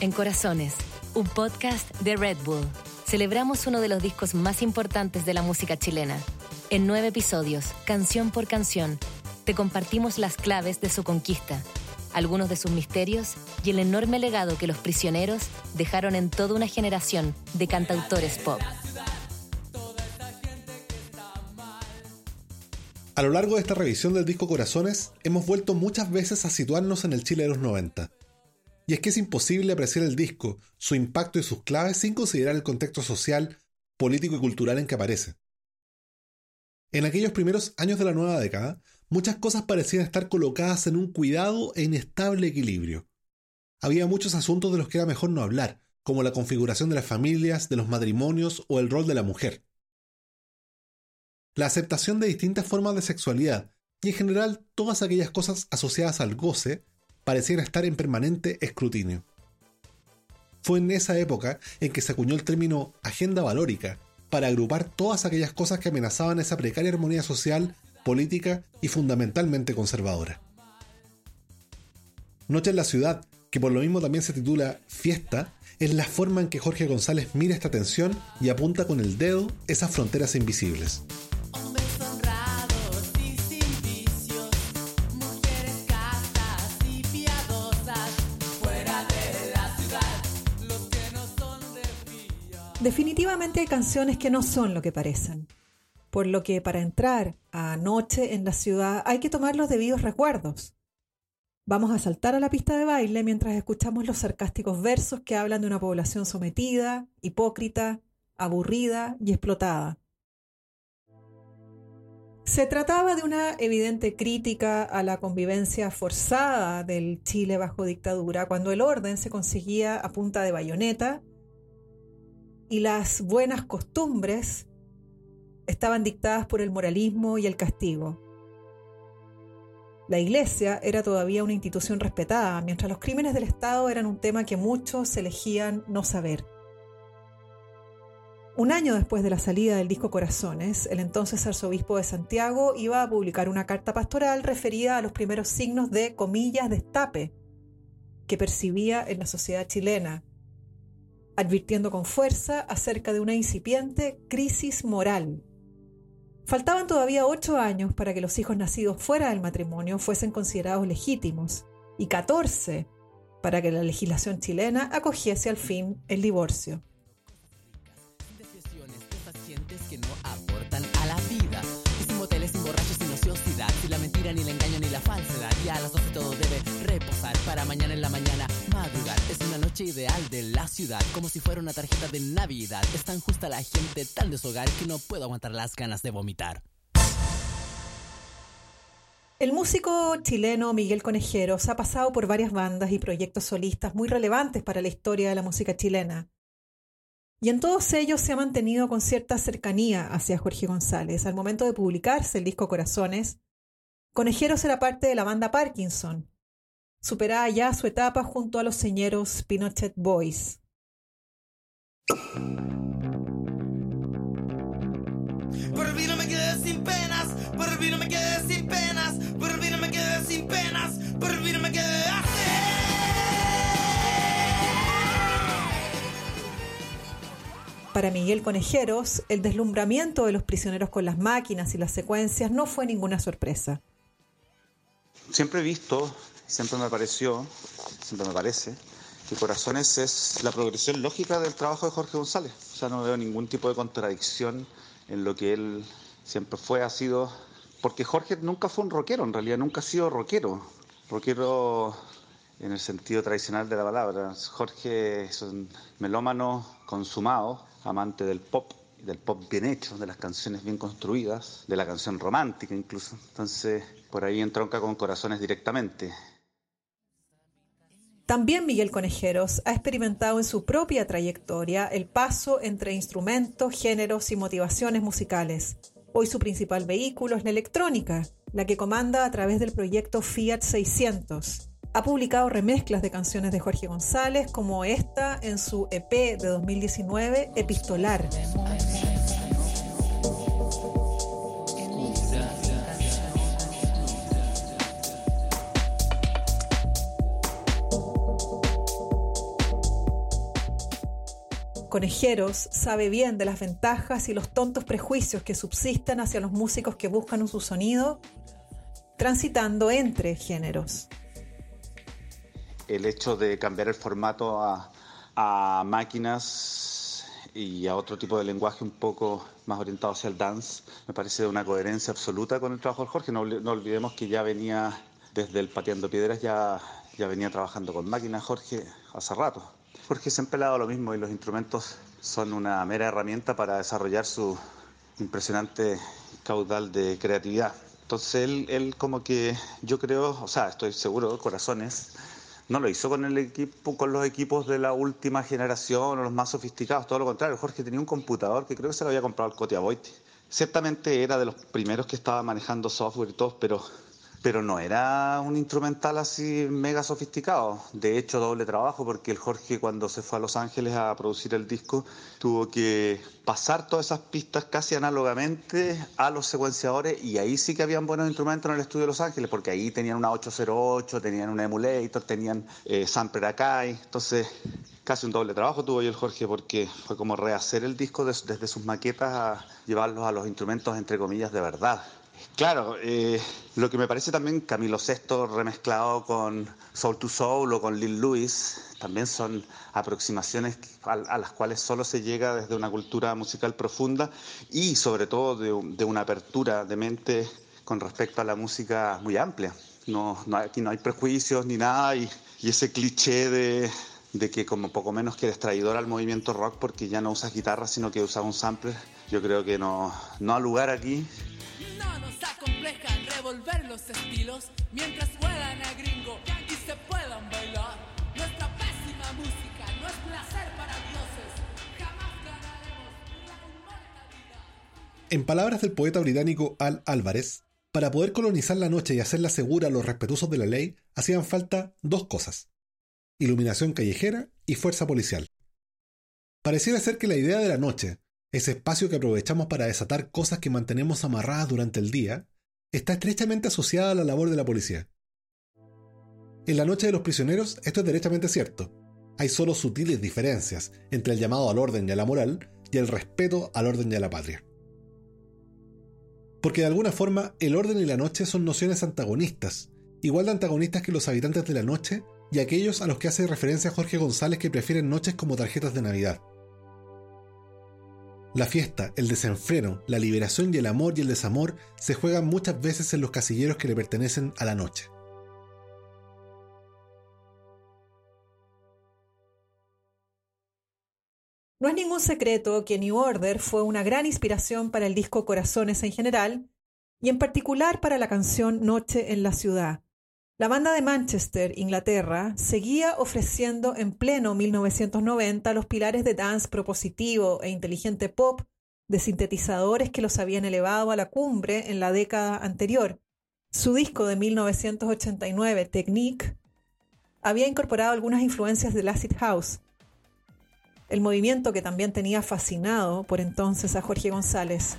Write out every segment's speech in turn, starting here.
En Corazones, un podcast de Red Bull. Celebramos uno de los discos más importantes de la música chilena. En nueve episodios, canción por canción, te compartimos las claves de su conquista, algunos de sus misterios y el enorme legado que los prisioneros dejaron en toda una generación de cantautores pop. A lo largo de esta revisión del disco Corazones, hemos vuelto muchas veces a situarnos en el Chile de los 90. Y es que es imposible apreciar el disco, su impacto y sus claves sin considerar el contexto social, político y cultural en que aparece. En aquellos primeros años de la nueva década, muchas cosas parecían estar colocadas en un cuidado e inestable equilibrio. Había muchos asuntos de los que era mejor no hablar, como la configuración de las familias, de los matrimonios o el rol de la mujer. La aceptación de distintas formas de sexualidad y en general todas aquellas cosas asociadas al goce parecían estar en permanente escrutinio. Fue en esa época en que se acuñó el término agenda valórica para agrupar todas aquellas cosas que amenazaban esa precaria armonía social política y fundamentalmente conservadora. Noche en la ciudad, que por lo mismo también se titula Fiesta, es la forma en que Jorge González mira esta tensión y apunta con el dedo esas fronteras invisibles. Definitivamente hay canciones que no son lo que parecen por lo que para entrar a noche en la ciudad hay que tomar los debidos recuerdos. Vamos a saltar a la pista de baile mientras escuchamos los sarcásticos versos que hablan de una población sometida, hipócrita, aburrida y explotada. Se trataba de una evidente crítica a la convivencia forzada del Chile bajo dictadura, cuando el orden se conseguía a punta de bayoneta y las buenas costumbres estaban dictadas por el moralismo y el castigo. La Iglesia era todavía una institución respetada, mientras los crímenes del Estado eran un tema que muchos elegían no saber. Un año después de la salida del disco Corazones, el entonces arzobispo de Santiago iba a publicar una carta pastoral referida a los primeros signos de, comillas, destape que percibía en la sociedad chilena, advirtiendo con fuerza acerca de una incipiente crisis moral Faltaban todavía ocho años para que los hijos nacidos fuera del matrimonio fuesen considerados legítimos y catorce para que la legislación chilena acogiese al fin el divorcio. la ni la falsedad. Y a las 12 todo debe reposar para mañana en la mañana madrugar. Noche ideal de la ciudad, como si fuera una tarjeta de Navidad. Es tan justa la gente, tan deshogar, que no puedo aguantar las ganas de vomitar. El músico chileno Miguel Conejeros ha pasado por varias bandas y proyectos solistas muy relevantes para la historia de la música chilena. Y en todos ellos se ha mantenido con cierta cercanía hacia Jorge González. Al momento de publicarse el disco Corazones, Conejeros era parte de la banda Parkinson, superada ya su etapa junto a los señeros Pinochet Boys. Por mí no me quedé sin penas, por mí no me quedé sin penas, por mí no me quedé sin penas, por mí no me quedé así. Para Miguel Conejeros, el deslumbramiento de los prisioneros con las máquinas y las secuencias no fue ninguna sorpresa. Siempre he visto, siempre me pareció, siempre me parece, que Corazones es la progresión lógica del trabajo de Jorge González. O sea, no veo ningún tipo de contradicción en lo que él siempre fue, ha sido. Porque Jorge nunca fue un rockero, en realidad nunca ha sido rockero. Rockero en el sentido tradicional de la palabra. Jorge es un melómano consumado, amante del pop, del pop bien hecho, de las canciones bien construidas, de la canción romántica incluso. Entonces, por ahí entronca con corazones directamente. También Miguel Conejeros ha experimentado en su propia trayectoria el paso entre instrumentos, géneros y motivaciones musicales. Hoy su principal vehículo es la electrónica, la que comanda a través del proyecto Fiat 600. Ha publicado remezclas de canciones de Jorge González como esta en su EP de 2019, Epistolar. Conejeros sabe bien de las ventajas y los tontos prejuicios que subsisten hacia los músicos que buscan su sonido, transitando entre géneros. El hecho de cambiar el formato a, máquinas y a otro tipo de lenguaje un poco más orientado hacia el dance me parece de una coherencia absoluta con el trabajo de Jorge. No, no olvidemos que ya venía desde el Pateando Piedras, ya, ya venía trabajando con máquinas Jorge hace rato. Jorge siempre ha dado lo mismo y los instrumentos son una mera herramienta para desarrollar su impresionante caudal de creatividad. Entonces él, él como que yo creo, o sea, estoy seguro, corazones, no lo hizo con el equipo, con los equipos de la última generación o los más sofisticados, todo lo contrario. Jorge tenía un computador que creo que se lo había comprado al Cotiavoite. Ciertamente era de los primeros que estaba manejando software y todo, pero pero no era un instrumental así mega sofisticado. De hecho, doble trabajo porque el Jorge cuando se fue a Los Ángeles a producir el disco tuvo que pasar todas esas pistas casi análogamente a los secuenciadores y ahí sí que habían buenos instrumentos en el estudio de Los Ángeles porque ahí tenían una 808, tenían un emulator, tenían eh, sampler Akai, entonces casi un doble trabajo tuvo yo el Jorge porque fue como rehacer el disco desde sus maquetas a llevarlos a los instrumentos entre comillas de verdad. Claro, eh, lo que me parece también Camilo VI remezclado con Soul to Soul o con Lil Louis también son aproximaciones a, las cuales solo se llega desde una cultura musical profunda y sobre todo de, una apertura de mente con respecto a la música muy amplia. No, aquí no hay prejuicios ni nada y, ese cliché de, que como poco menos que eres traidor al movimiento rock porque ya no usas guitarra sino que usas un sampler, yo creo que no, no ha lugar aquí no En palabras del poeta británico Al Álvarez, para poder colonizar la noche y hacerla segura a los respetuosos de la ley, hacían falta dos cosas: iluminación callejera y fuerza policial. Pareciera ser que la idea de la noche, ese espacio que aprovechamos para desatar cosas que mantenemos amarradas durante el día, está estrechamente asociada a la labor de la policía. En la noche de los prisioneros esto es derechamente cierto. Hay solo sutiles diferencias entre el llamado al orden y a la moral y el respeto al orden y a la patria. Porque de alguna forma el orden y la noche son nociones antagonistas, igual de antagonistas que los habitantes de la noche y aquellos a los que hace referencia Jorge González que prefieren noches como tarjetas de Navidad. La fiesta, el desenfreno, la liberación y el amor y el desamor se juegan muchas veces en los casilleros que le pertenecen a la noche. No es ningún secreto que New Order fue una gran inspiración para el disco Corazones en general, y en particular para la canción Noche en la Ciudad, la banda de Manchester, Inglaterra, seguía ofreciendo en pleno 1990 los pilares de dance propositivo e inteligente pop de sintetizadores que los habían elevado a la cumbre en la década anterior. Su disco de 1989, Technique, había incorporado algunas influencias del acid house, el movimiento que también tenía fascinado por entonces a Jorge González.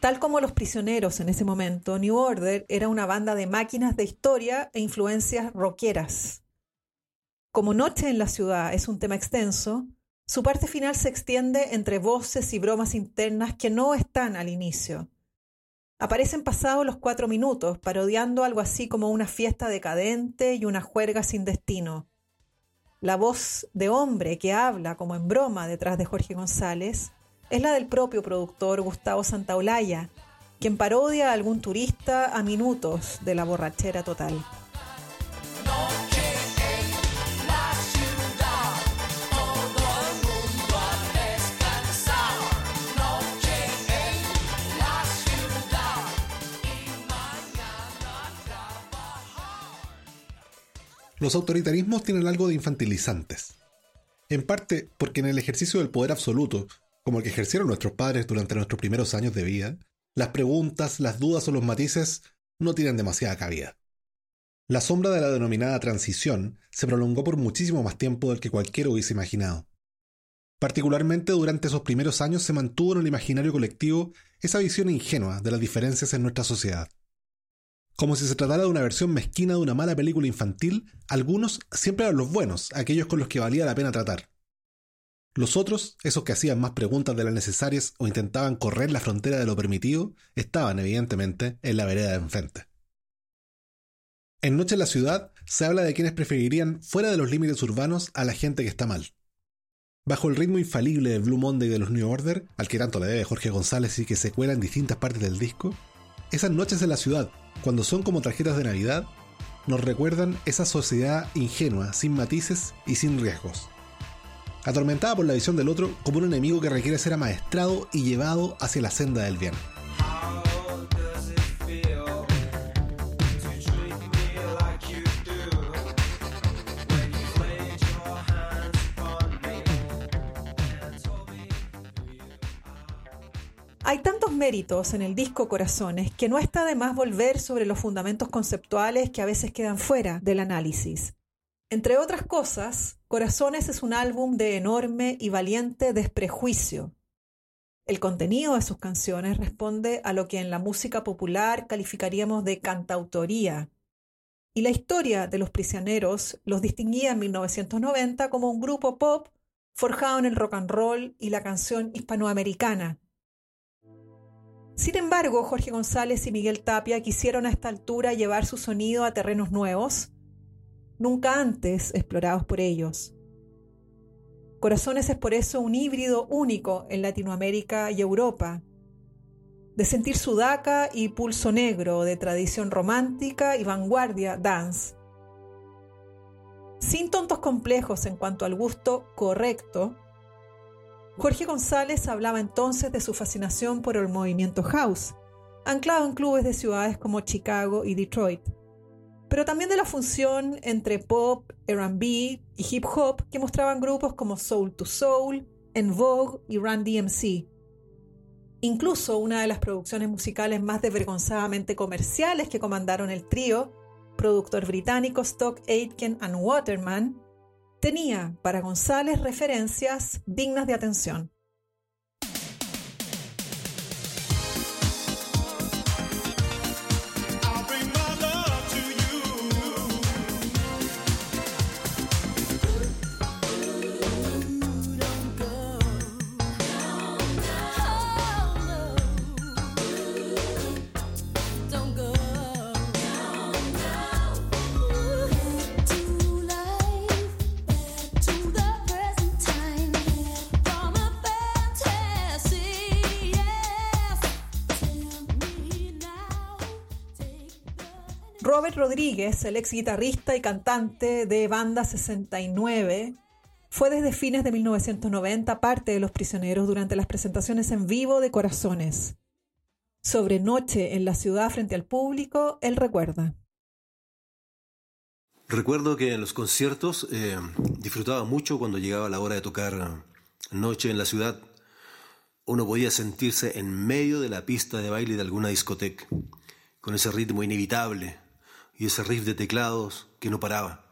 Tal como Los Prisioneros en ese momento, New Order era una banda de máquinas de historia e influencias rockeras. Como Noche en la Ciudad es un tema extenso, su parte final se extiende entre voces y bromas internas que no están al inicio. Aparecen pasados los cuatro minutos, parodiando algo así como una fiesta decadente y una juerga sin destino. La voz de hombre que habla como en broma detrás de Jorge González es la del propio productor Gustavo Santaolalla, quien parodia a algún turista a minutos de la borrachera total. Los autoritarismos tienen algo de infantilizantes. En parte porque en el ejercicio del poder absoluto como el que ejercieron nuestros padres durante nuestros primeros años de vida, las preguntas, las dudas o los matices no tienen demasiada cabida. La sombra de la denominada transición se prolongó por muchísimo más tiempo del que cualquiera hubiese imaginado. Particularmente durante esos primeros años se mantuvo en el imaginario colectivo esa visión ingenua de las diferencias en nuestra sociedad. Como si se tratara de una versión mezquina de una mala película infantil, algunos siempre eran los buenos, aquellos con los que valía la pena tratar. Los otros, esos que hacían más preguntas de las necesarias o intentaban correr la frontera de lo permitido, estaban, evidentemente, en la vereda de enfrente. En Noche en la Ciudad se habla de quienes preferirían fuera de los límites urbanos a la gente que está mal. Bajo el ritmo infalible del Blue Monday de los New Order, al que tanto le debe Jorge González y que se cuela en distintas partes del disco, esas noches en la ciudad, cuando son como tarjetas de Navidad, nos recuerdan esa sociedad ingenua, sin matices y sin riesgos. Atormentada por la visión del otro como un enemigo que requiere ser amaestrado y llevado hacia la senda del bien. Hay tantos méritos en el disco Corazones que no está de más volver sobre los fundamentos conceptuales que a veces quedan fuera del análisis. Entre otras cosas, Corazones es un álbum de enorme y valiente desprejuicio. El contenido de sus canciones responde a lo que en la música popular calificaríamos de cantautoría. Y la historia de los prisioneros los distinguía en 1990 como un grupo pop forjado en el rock and roll y la canción hispanoamericana sin embargo, Jorge González y Miguel Tapia quisieron a esta altura llevar su sonido a terrenos nuevos, nunca antes explorados por ellos. Corazones es por eso un híbrido único en Latinoamérica y Europa, de sentir sudaca y pulso negro, de tradición romántica y vanguardia dance. Sin tontos complejos en cuanto al gusto correcto, Jorge González hablaba entonces de su fascinación por el movimiento house, anclado en clubes de ciudades como Chicago y Detroit, pero también de la función entre pop, RB y hip hop que mostraban grupos como Soul to Soul, En Vogue y Run DMC. Incluso una de las producciones musicales más desvergonzadamente comerciales que comandaron el trío, productor británico Stock Aitken and Waterman, tenía para González referencias dignas de atención. Rodríguez, el ex guitarrista y cantante de Banda 69, fue desde fines de 1990 parte de Los Prisioneros durante las presentaciones en vivo de Corazones. Sobre Noche en la ciudad frente al público, él recuerda. Recuerdo que en los conciertos eh, disfrutaba mucho cuando llegaba la hora de tocar Noche en la ciudad. Uno podía sentirse en medio de la pista de baile de alguna discoteca, con ese ritmo inevitable, y ese riff de teclados que no paraba.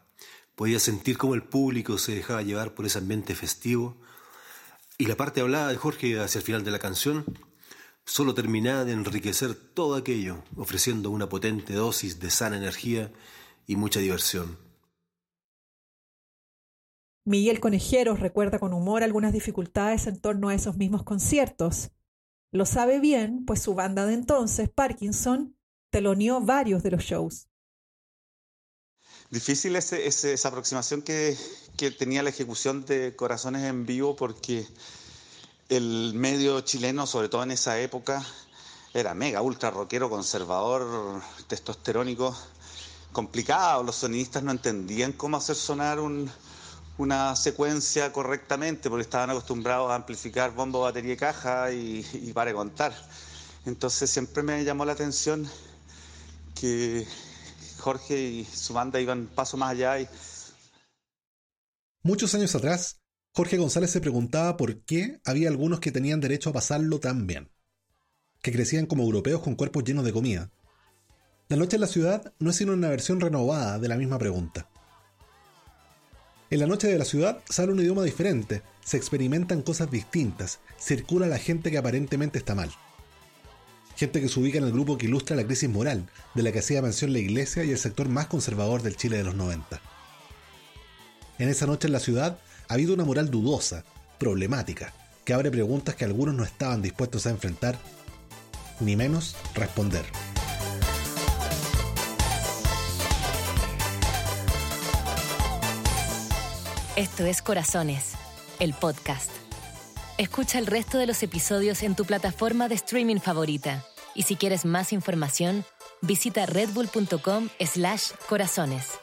Podía sentir cómo el público se dejaba llevar por ese ambiente festivo y la parte hablada de Jorge hacia el final de la canción solo terminaba de enriquecer todo aquello, ofreciendo una potente dosis de sana energía y mucha diversión. Miguel Conejeros recuerda con humor algunas dificultades en torno a esos mismos conciertos. Lo sabe bien, pues su banda de entonces, Parkinson, teloneó varios de los shows. Difícil esa aproximación que, tenía la ejecución de Corazones en Vivo porque el medio chileno, sobre todo en esa época, era mega, ultra rockero, conservador, testosterónico, complicado. Los sonidistas no entendían cómo hacer sonar una secuencia correctamente porque estaban acostumbrados a amplificar bombo, batería y caja y, y para contar. Entonces siempre me llamó la atención que Jorge y su banda iban paso más allá. Y... Muchos años atrás, Jorge González se preguntaba por qué había algunos que tenían derecho a pasarlo tan bien, que crecían como europeos con cuerpos llenos de comida. La noche en la ciudad no es sino una versión renovada de la misma pregunta. En la noche de la ciudad sale un idioma diferente, se experimentan cosas distintas, circula la gente que aparentemente está mal. Gente que se ubica en el grupo que ilustra la crisis moral, de la que hacía mención la iglesia y el sector más conservador del Chile de los 90. En esa noche en la ciudad ha habido una moral dudosa, problemática, que abre preguntas que algunos no estaban dispuestos a enfrentar, ni menos responder. Esto es Corazones, el podcast. Escucha el resto de los episodios en tu plataforma de streaming favorita. Y si quieres más información, visita redbull.com slash corazones.